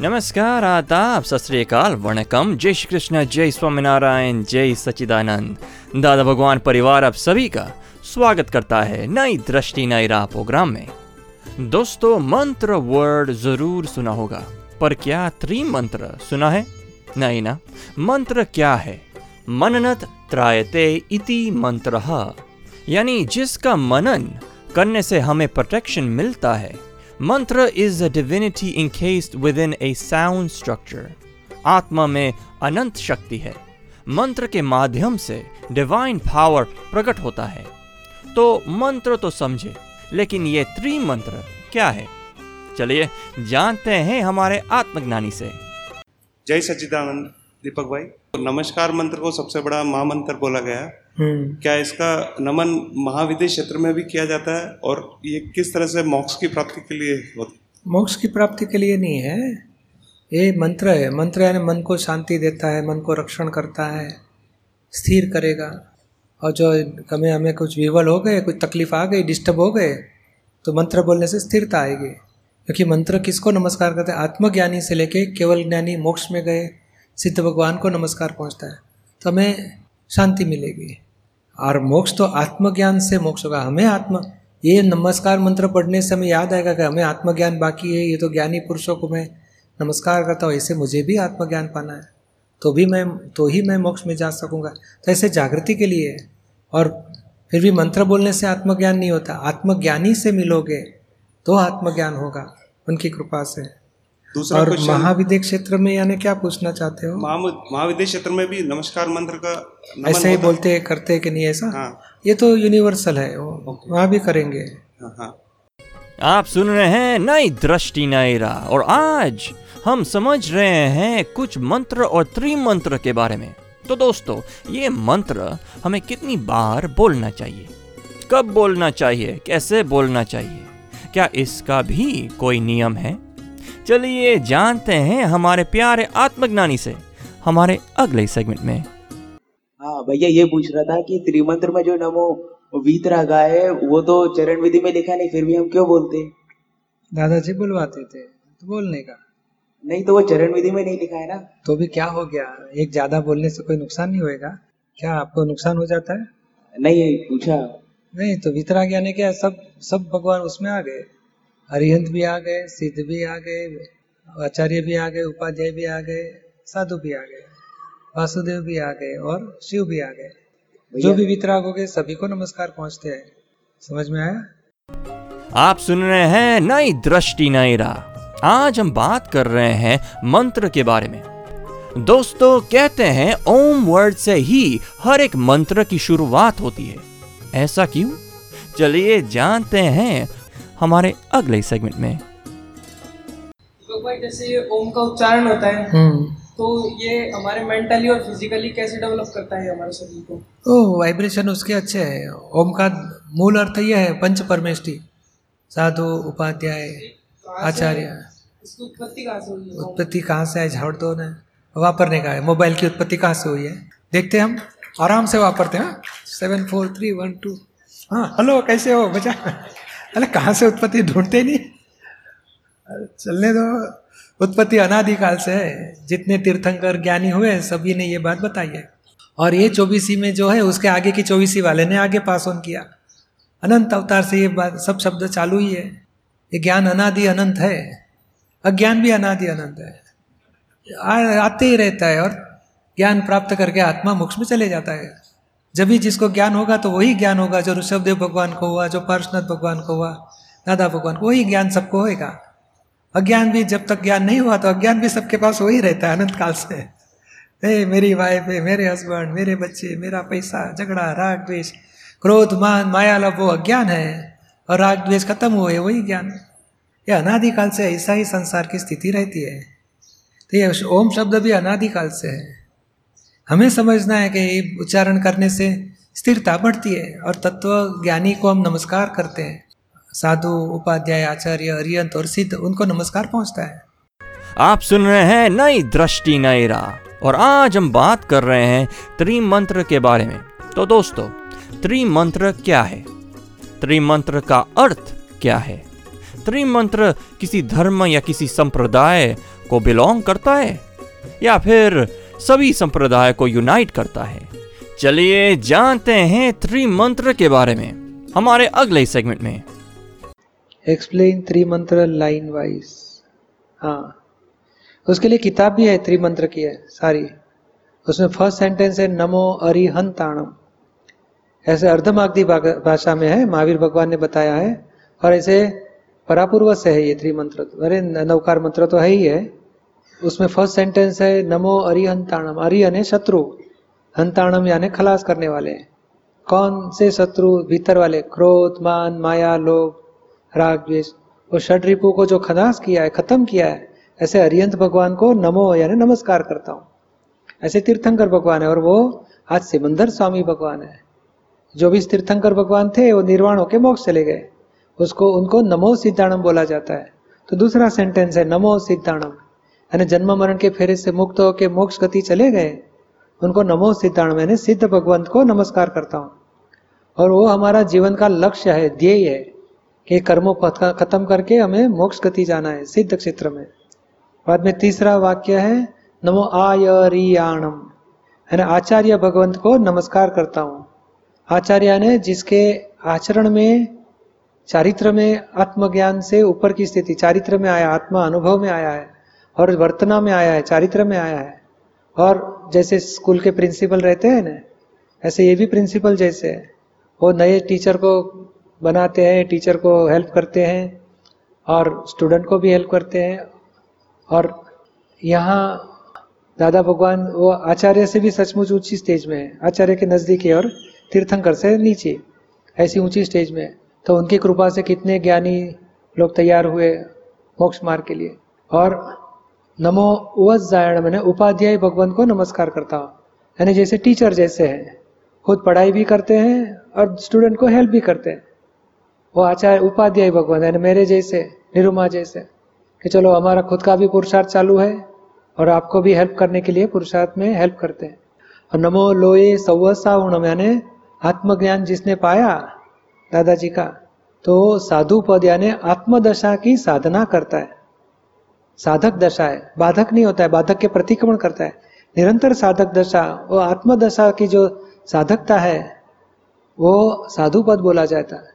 नमस्कार, आदाब, सत श्री वणकम। जय श्री कृष्ण, जय स्वामीनारायण जय सचिदानंद दादा भगवान परिवार आप सभी का स्वागत करता है नई दृष्टि, नई राह प्रोग्राम में। दोस्तों, मंत्र वर्ड ज़रूर सुना होगा, पर क्या त्रिमंत्र सुना है? नहीं ना? मंत्र क्या है? मननत त्रायते इति मंत्र। यानी जिसका मनन करने से हमें प्रोटेक्शन मिलता है mantra is a divinity encased within a sound structure. आत्मा में अनंत शक्ति है मंत्र के माध्यम से डिवाइन पावर प्रकट होता है तो मंत्र तो समझे लेकिन ये त्रिमंत्र क्या है चलिए जानते हैं हमारे आत्मज्ञानी से जय सच्चिदानंद दीपक भाई नमस्कार मंत्र को सबसे बड़ा महामंत्र बोला गया है। हम्म। क्या इसका नमन महाविद्य क्षेत्र में भी किया जाता है? और ये किस तरह से मोक्ष की प्राप्ति के लिए होता मोक्ष की प्राप्ति के लिए नहीं है। ये मंत्र है। मंत्र यानी मन को शांति देता है मन को रक्षण करता है स्थिर करेगा। और जो कभी हमें कुछ विवल हो गए कुछ तकलीफ़ आ गई डिस्टर्ब हो गए तो मंत्र बोलने से स्थिरता आएगी। क्योंकि मंत्र किसको नमस्कार करते हैं? आत्मज्ञानी से लेके केवल ज्ञानी मोक्ष में गए सिद्ध भगवान को नमस्कार पहुँचता है तो हमें शांति मिलेगी। और मोक्ष तो आत्मज्ञान से मोक्ष होगा, हमें आत्म, ये नमस्कार मंत्र पढ़ने से हमें याद आएगा कि हमें आत्मज्ञान बाकी है, ये तो ज्ञानी पुरुषों को मैं नमस्कार करता हूँ, ऐसे मुझे भी आत्मज्ञान पाना है तो भी मैं तो ही मैं मोक्ष में जा सकूँगा। तो ऐसे जागृति के लिए है और फिर भी मंत्र बोलने से आत्मज्ञान नहीं होता, आत्मज्ञानी से मिलोगे तो आत्मज्ञान होगा, उनकी कृपा से। दूसरा और क्वेश्चन महाविद्य क्षेत्र में यानी क्या पूछना चाहते हो? महा महाविद्य क्षेत्र में भी नमस्कार मंत्र का नमन ऐसे ही है? बोलते हैं करते हैं कि नहीं ऐसा? हाँ। ये तो यूनिवर्सल है वो वहाँ भी करेंगे। हाँ हाँ। आप सुन रहे हैं नई दृष्टि नई राह और आज हम समझ रहे हैं कुछ मंत्र और त्रिमंत्र के बारे में। तो दोस्तों ये मंत्र हमें कितनी बार बोलना चाहिए? कब बोलना चाहिए? कैसे बोलना चाहिए? क्या इसका भी कोई नियम है? चलिए जानते हैं हमारे प्यारे आत्मज्ञानी से हमारे अगले सेगमेंट में। हाँ भैया ये पूछ रहा था कि त्रिमंत्र में जो नमो वीतरागा है वो तो चरण विधि में लिखा नहीं फिर भी हम क्यों बोलते? दादाजी बुलवाते थे तो बोलने का। नहीं तो वो चरण विधि में नहीं लिखा है ना? तो भी क्या हो गया? एक ज़्यादा बोलने से कोई नुकसान नहीं होएगा? क्या आपको नुकसान हो जाता है? नहीं पूछा। नहीं तो वितराग यानी क्या सब सब भगवान उसमें आ गए? अरिहंत भी आ गए सिद्ध भी आ गए आचार्य भी आ गए उपाध्याय भी आ गए साधु भी आ गए वासुदेव भी आ गए और शिव भी आ गए। जो भी वितराग हो गए सभी को नमस्कार पहुँचते हैं। समझ में आया? आप सुन रहे हैं नई दृष्टि नई राह। आज हम बात कर रहे हैं मंत्र के बारे में। दोस्तों कहते हैं ओम वर्ड से ही हर एक मंत्र की शुरुआत होती है। ऐसा क्यों? चलिए जानते हैं हमारे अगले सेगमेंट में। तो भाई जैसे ये ओम का उच्चारण होता है हम्म। तो ये हमारे मेंटली और फिजिकली कैसे डेवलप करता है हमारे शरीर को? ओह वाइब्रेशन उसके अच्छे हैं। ओम का मूल अर्थ यह है पंच परमेष्टि। साधु उपाध्याय आचार्य। इसकी उत्पत्ति कहाँ से हुई है? उत्पत्ति कहाँ से है? झाड़ दो ने वापरने का है। मोबाइल की उत्पत्ति कहाँ से हुई है? देखते हैं हम। आराम से वापरते हैं seven four three one two हाँ हेलो कैसे हो? बचा अरे कहाँ से उत्पत्ति ढूंढते नहीं? चलने दो। उत्पत्ति अनादिकाल से है। जितने तीर्थंकर ज्ञानी हुए सभी ने ये बात बताई है। और ये चौबीसी में जो है उसके आगे की चौबीसी वाले ने आगे पास ऑन किया। अनंत अवतार से ये बात सब शब्द चालू ही है। ये ज्ञान अनादि अनंत है। अज्ञान भी अनादि अनंत है। आ, आते ही रहता है और ज्ञान प्राप्त करके आत्मा मोक्ष में चले जाता है। जब भी जिसको ज्ञान होगा तो वही ज्ञान होगा, जो ऋषभदेव भगवान को हुआ, जो पार्शनाथ भगवान को हुआ दादा भगवान को, वही ज्ञान सबको होएगा। अज्ञान भी जब तक ज्ञान नहीं हुआ तो अज्ञान भी सबके पास वही रहता है अनंत काल से। ए मेरी वाइफ है मेरे हस्बैंड मेरे बच्चे, मेरा पैसा, झगड़ा, राग, द्वेष, क्रोध, मान, माया, लोभ, वो अज्ञान है। और राग, द्वेष खत्म हुए, वही ज्ञान। ये अनादिकाल से ऐसा ही संसार की स्थिति रहती है। तो ये ओम शब्द भी अनादिकाल से है। हमें समझना है कि उच्चारण करने से स्थिरता बढ़ती है और तत्व ज्ञानी को हम नमस्कार करते हैं। साधु, उपाध्याय, आचार्य, अरियंत और सिद्ध, उनको नमस्कार पहुँचता है। आप सुन रहे हैं नई दृष्टि, नई राह। और आज हम बात कर रहे हैं त्रिमंत्र के बारे में। तो दोस्तों, त्रिमंत्र क्या है? त्रिमंत्र का अर्थ क्या है? त्रिमंत्र किसी धर्म या किसी संप्रदाय को बिलोंग करता है? या फिर सभी संप्रदाय को यूनाइट करता है। चलिए जानते हैं त्रिमंत्र के बारे में, हमारे अगले सेगमेंट में। एक्सप्लेन त्रिमंत्र लाइन वाइज हाँ उसके लिए किताब भी है, त्रिमंत्र की है, सारी। उसमें फ़र्स्ट सेंटेंस है, नमो अरिहंताणम। ऐसे अर्धमागधी भाषा में है, महावीर भगवान ने बताया है, और ऐसे परापूर्व से है ये त्रिमंत्र। अरे, नवकार मंत्र तो है ही है। उसमें फ़र्स्ट सेंटेंस है, नमो अरिहंताणम. अरि शत्रु। हंताणम यानी खलास करने वाले कौन से शत्रु? भीतर वाले। क्रोध, मान, माया, लोभ, राग, द्वेष। वो षड रिपु को जो खलास किया है, खत्म किया है, ऐसे अरिहंत भगवान को नमो यानी नमस्कार करता हूँ। ऐसे तीर्थंकर भगवान है और वो आज सिमंदर स्वामी भगवान है। जो भी तीर्थंकर भगवान थे, वो निर्वाण होके मोक्ष चले गए। उसको, उनको नमो सिद्धाणम बोला जाता है। तो दूसरा सेंटेंस है, नमो सिद्धाणम. यानी जन्म मरण के फेरे से मुक्त होके मोक्ष गति चले गए उनको नमो सिद्धाणम यानी सिद्ध भगवंत को नमस्कार करता हूँ और वो हमारा जीवन का लक्ष्य है ध्येय है कि कर्मों को खत्म करके हमें मोक्ष गति जाना है सिद्ध क्षेत्र में बाद में तीसरा वाक्य है नमो आयरियाणम यानी आचार्य भगवंत को नमस्कार करता हूँ आचार्य ने जिसके आचरण में चारित्र में आत्मज्ञान से ऊपर की स्थिति चारित्र में आया आत्मा अनुभव में आया है और वर्तना में आया है, चारित्र में आया है। और जैसे स्कूल के प्रिंसिपल रहते हैं ना, ऐसे ये भी प्रिंसिपल जैसे है। वो नए टीचर को बनाते हैं, टीचर को हेल्प करते हैं और स्टूडेंट को भी हेल्प करते हैं। और यहाँ दादा भगवान, वो आचार्य से भी सचमुच ऊँची स्टेज में है। आचार्य के नज़दीक है और तीर्थंकर से नीचे, ऐसी ऊँची स्टेज में तो उनकी कृपा से कितने ज्ञानी लोग तैयार हुए मोक्ष मार्ग के लिए। और नमो जायण मैंने उपाध्याय भगवान को नमस्कार करता हूँ। यानी जैसे टीचर जैसे हैं, खुद पढ़ाई भी करते हैं और स्टूडेंट को हेल्प भी करते हैं। वो आचार्य उपाध्याय भगवान यानी मेरे जैसे, निरुमा जैसे। कि चलो हमारा खुद का भी पुरुषार्थ चालू है और आपको भी हेल्प करने के लिए पुरुषार्थ में हेल्प करते हैं। और नमो लोए सवसाउणम यानी आत्मज्ञान जिसने पाया दादाजी का तो साधु पद यानी आत्मदशा की साधना करता है। साधक दशा है। बाधक नहीं होता है, बाधक के प्रतिक्रमण करता है। निरंतर साधक दशा, वो आत्मदशा की जो साधकता है, वो साधु पद बोला जाता है।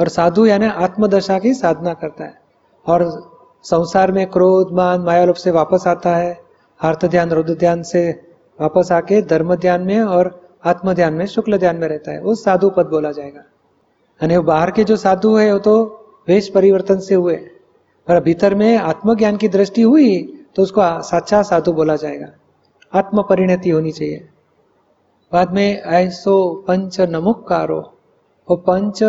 और साधु यानी आत्मदशा की साधना करता है। और संसार में क्रोध, मान मायालोप से वापस आता है। अर्थ ध्यान, रुद्र ध्यान से वापस आके धर्म ध्यान में और आत्म ध्यान में, शुक्ल ध्यान में रहता है। वो साधु पद बोला जाएगा। यानी वो बाहर के जो साधु है, वो तो वेश परिवर्तन से हुए। और भीतर में आत्मज्ञान की दृष्टि हुई तो उसको साचा साधु बोला जाएगा। आत्म परिणति होनी चाहिए। बाद में ऐसो पंच नमुकारो वो पंच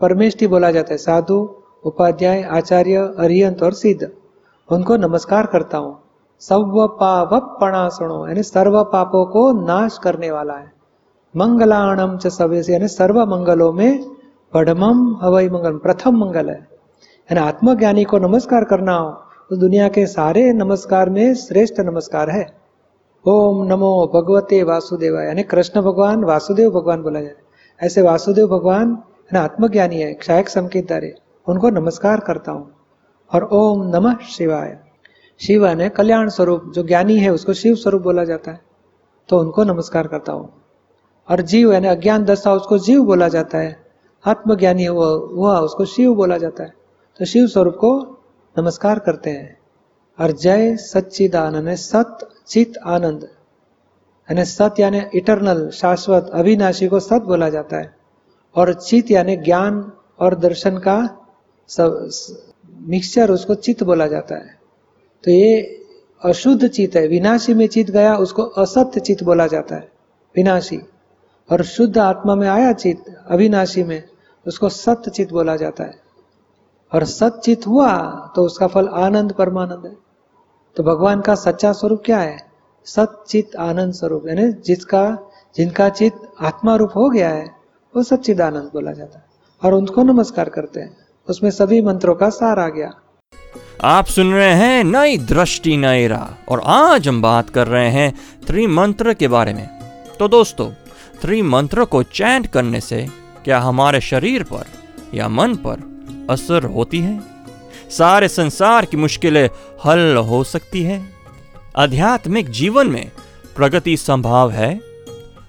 परमेष्टि बोला जाता है। साधु, उपाध्याय, आचार्य अरियंत और सिद्ध। उनको नमस्कार करता हूँ। सव पाप सुनो यानी सर्व पापों को नाश करने वाला है। मंगलाणम च सवे यानी सर्व मंगलों में पढ़मम हवाई मंगल, प्रथम मंगल है। यानी आत्मज्ञानी को नमस्कार करना हो तो दुनिया के सारे नमस्कार में श्रेष्ठ नमस्कार है। ओम नमो भगवते वासुदेव यानी कृष्ण भगवान, वासुदेव भगवान बोला जाए ऐसे वासुदेव भगवान, है आत्मज्ञानी है क्षायक संकेत दारे उनको नमस्कार करता हूँ। और ओम नमः शिवाय, शिव ने कल्याण स्वरूप, जो ज्ञानी है, उसको शिव स्वरूप बोला जाता है तो उनको नमस्कार करता हूँ। और जीव, यानी अज्ञान दशा, उसको जीव बोला जाता है, आत्मज्ञानी हुआ हुआ उसको शिव बोला जाता है। तो शिव स्वरूप को नमस्कार करते हैं। और जय सच्चिदानंद, सत चित आनंद। सत यानी इटरनल शाश्वत, अविनाशी को सत बोला जाता है। और चित यानी ज्ञान और दर्शन का सब मिक्सचर उसको चित बोला जाता है। तो ये अशुद्ध चित है। विनाशी में चित गया, उसको असत्य चित बोला जाता है। विनाशी। और शुद्ध आत्मा में आया चित, अविनाशी में, उसको सत्य चित बोला जाता है। और सचित हुआ तो उसका फल आनंद परमानंद है। तो भगवान का सच्चा स्वरूप क्या है? सचित आनंद स्वरूप, यानी जिसका, जिनका चित आत्मा रूप हो गया है, वो सच्चिद आनंद बोला जाता है। और उनको नमस्कार करते हैं। उसमें सभी मंत्रों का सार आ गया। आप सुन रहे हैं नई दृष्टि नई राह, और आज हम बात कर रहे हैं त्रिमंत्र के बारे में। तो दोस्तों, त्रिमंत्र को चैंट करने से क्या हमारे शरीर पर या मन पर असर होती है। सारे संसार की मुश्किलें हल हो सकती है। आध्यात्मिक जीवन में प्रगति संभव है।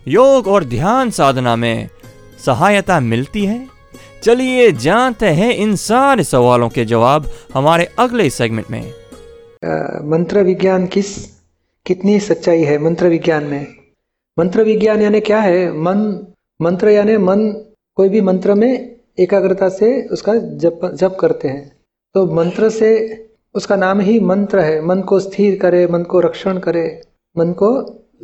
योग और ध्यान साधना में सहायता मिलती है। चलिए जानते हैं इन सारे सवालों के जवाब हमारे अगले सेगमेंट में। अ, मंत्र विज्ञान किस कितनी सच्चाई है मंत्र विज्ञान में? मंत्र विज्ञान यानी क्या है? मन मंत्र यानी मन कोई भी मंत्र में एकाग्रता से उसका जप जप करते हैं। तो मंत्र से उसका नाम ही मंत्र है। मन को स्थिर करे मन को रक्षण करे मन को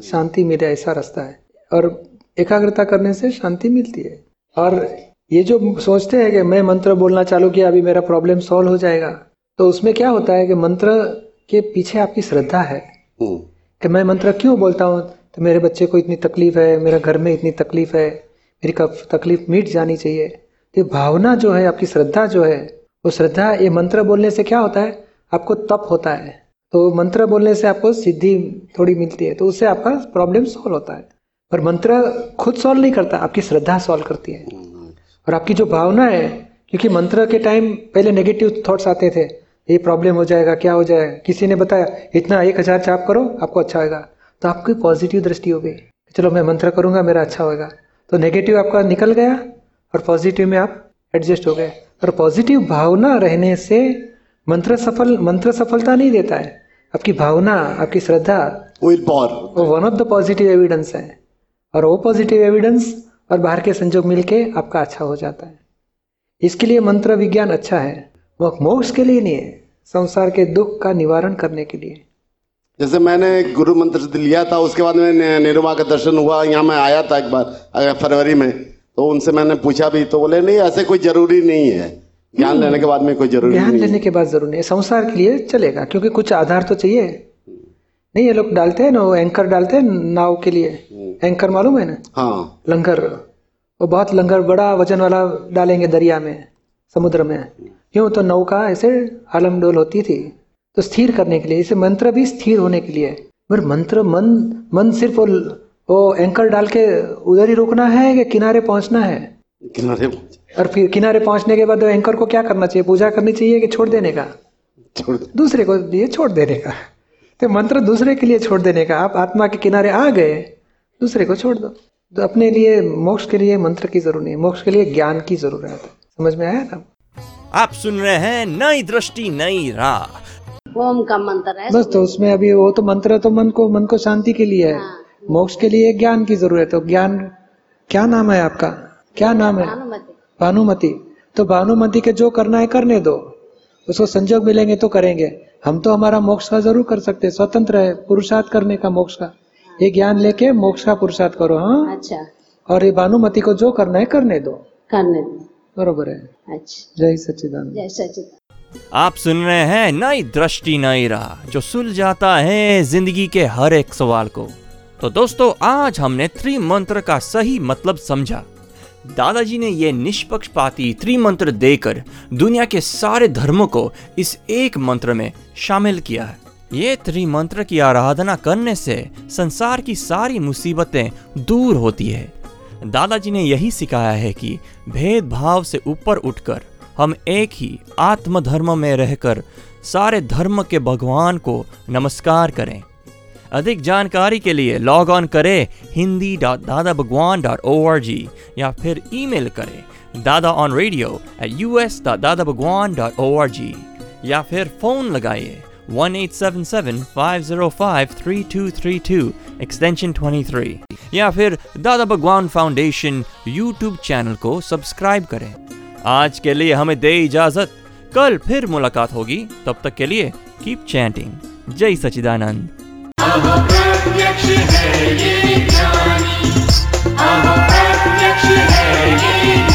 शांति मिले ऐसा रास्ता है। और एकाग्रता करने से शांति मिलती है। और ये जो सोचते हैं कि मैं मंत्र बोलना चालू किया अभी मेरा प्रॉब्लम सॉल्व हो जाएगा तो उसमें क्या होता है कि मंत्र के पीछे आपकी श्रद्धा है। कि मैं मंत्र क्यों बोलता हूँ? तो मेरे बच्चे को इतनी तकलीफ़ है मेरे घर में इतनी तकलीफ़ है मेरी तकलीफ़ मिट जानी चाहिए। ये भावना जो है, आपकी श्रद्धा जो है, वो श्रद्धा, ये मंत्र बोलने से क्या होता है? आपको तप होता है। तो मंत्र बोलने से आपको सिद्धि थोड़ी मिलती है तो उससे आपका प्रॉब्लम सॉल्व होता है। पर मंत्र खुद सॉल्व नहीं करता, आपकी श्रद्धा सॉल्व करती है। और आपकी जो भावना है, क्योंकि मंत्र के टाइम पहले नेगेटिव थॉट्स आते थे, ये प्रॉब्लम हो जाएगा, क्या हो जाएगा? किसी ने बताया, इतना एक हज़ार जाप करो, आपको अच्छा होगा तो आपकी पॉजिटिव दृष्टि हो गई चलो मैं मंत्र करूँगा, मेरा अच्छा होगा तो नेगेटिव आपका निकल गया और पॉजिटिव में आप एडजस्ट हो गए। और पॉजिटिव भावना रहने से मंत्र सफल मंत्र सफलता नहीं देता है। आपकी भावना आपकी श्रद्धा विल पावर वो one of the positive evidence है। और वो पॉजिटिव एविडेंस और बाहर के संजोग मिलके आपका अच्छा हो जाता है। इसके लिए मंत्र विज्ञान अच्छा है। वो मोक्ष के लिए नहीं है संसार के दुख का निवारण करने के लिए। जैसे मैंने गुरु मंत्र लिया था उसके बाद में निरुमा का दर्शन हुआ। यहाँ मैं आया था एक बार फरवरी में। तो उनसे मैंने पूछा भी तो बोले नहीं ऐसे कोई ज़रूरी नहीं है। ज्ञान लेने के बाद में कोई ज़रूरी है लेने के बाद ज़रूर नहीं है। संसार के लिए चलेगा क्योंकि कुछ आधार तो चाहिए। नहीं ये लोग डालते हैं ना वो एंकर डालते हैं नाव के लिए। एंकर मालूम है ना? हाँ। लंगर वो बहुत लंगर बड़ा वज़न वाला डालेंगे दरिया में समुद्र में। क्यों तो नौका ऐसे आलम डोल होती थी तो स्थिर करने के लिए इसे मंत्र भी स्थिर होने के लिए। पर मंत्र मन मन सिर्फ़ वो, वो एंकर डाल के उधर ही रुकना है कि किनारे पहुँचना है? किनारे और फिर किनारे पहुँचने के बाद वो एंकर को क्या करना चाहिए? पूजा करनी चाहिए कि छोड़ देने का? छोड़ दूसरे को लिए छोड़ देने का। तो मंत्र दूसरे के लिए छोड़ देने का। आप आत्मा के किनारे आ गए दूसरे को छोड़ दो। तो अपने लिए मोक्ष के लिए मंत्र की ज़रूरत नहीं। मोक्ष के लिए ज्ञान की ज़रूरत है। समझ में आया ना? आप सुन रहे हैं नई दृष्टि नई राह। ओम का मंत्र है। बस तो उसमें अभी वो तो मंत्र तो मन को मन को शांति के लिए है। मोक्ष के लिए ज्ञान की ज़रूरत है। तो ज्ञान क्या नाम है आपका? क्या नाम है? भानुमति। तो भानुमति के जो करना है करने दो। उसको संजोग मिलेंगे तो करेंगे। हम तो हमारा मोक्ष का ज़रूर कर सकते हैं। स्वतंत्र है पुरुषार्थ करने का मोक्ष का। ये ज्ञान लेके मोक्ष का पुरुषार्थ करो हाँ? अच्छा। और ये भानुमति को जो करना है करने दो। करने दो। बरोबर है। अच्छा। जय सच्चिदानंद। जय सचिद आप सुन रहे हैं नई दृष्टि नई राह जो सुल जाता है ज़िंदगी के हर एक सवाल को। तो दोस्तों, आज हमने त्रिमंत्र का सही मतलब समझा। दादाजी ने यह निष्पक्षपाती त्रिमंत्र देकर दुनिया के सारे धर्मों को इस एक मंत्र में शामिल किया है। ये त्रिमंत्र की आराधना करने से संसार की सारी मुसीबतें दूर होती है। दादाजी ने यही सिखाया है कि भेदभाव से ऊपर उठकर हम एक ही आत्मधर्म में रहकर सारे धर्म के भगवान को नमस्कार करें। अधिक जानकारी के लिए लॉग ऑन करें Hindi dot Dada Bhagwan dot O R G या फिर ईमेल करें Dada on radio at U S dot Dada Bhagwan dot O R G या फिर फ़ोन लगाइए one eight seven seven five zero five three two three two extension twenty three या फिर Dada Bhagwan foundation YouTube channel को subscribe करें। आज के लिए हमें दे इजाज़त। कल फिर मुलाकात होगी। तब तक के लिए कीप चैंटिंग जय सचिदानंद प्रत्यक्ष है ये ज्ञानी। अहो प्रत्यक्ष है ये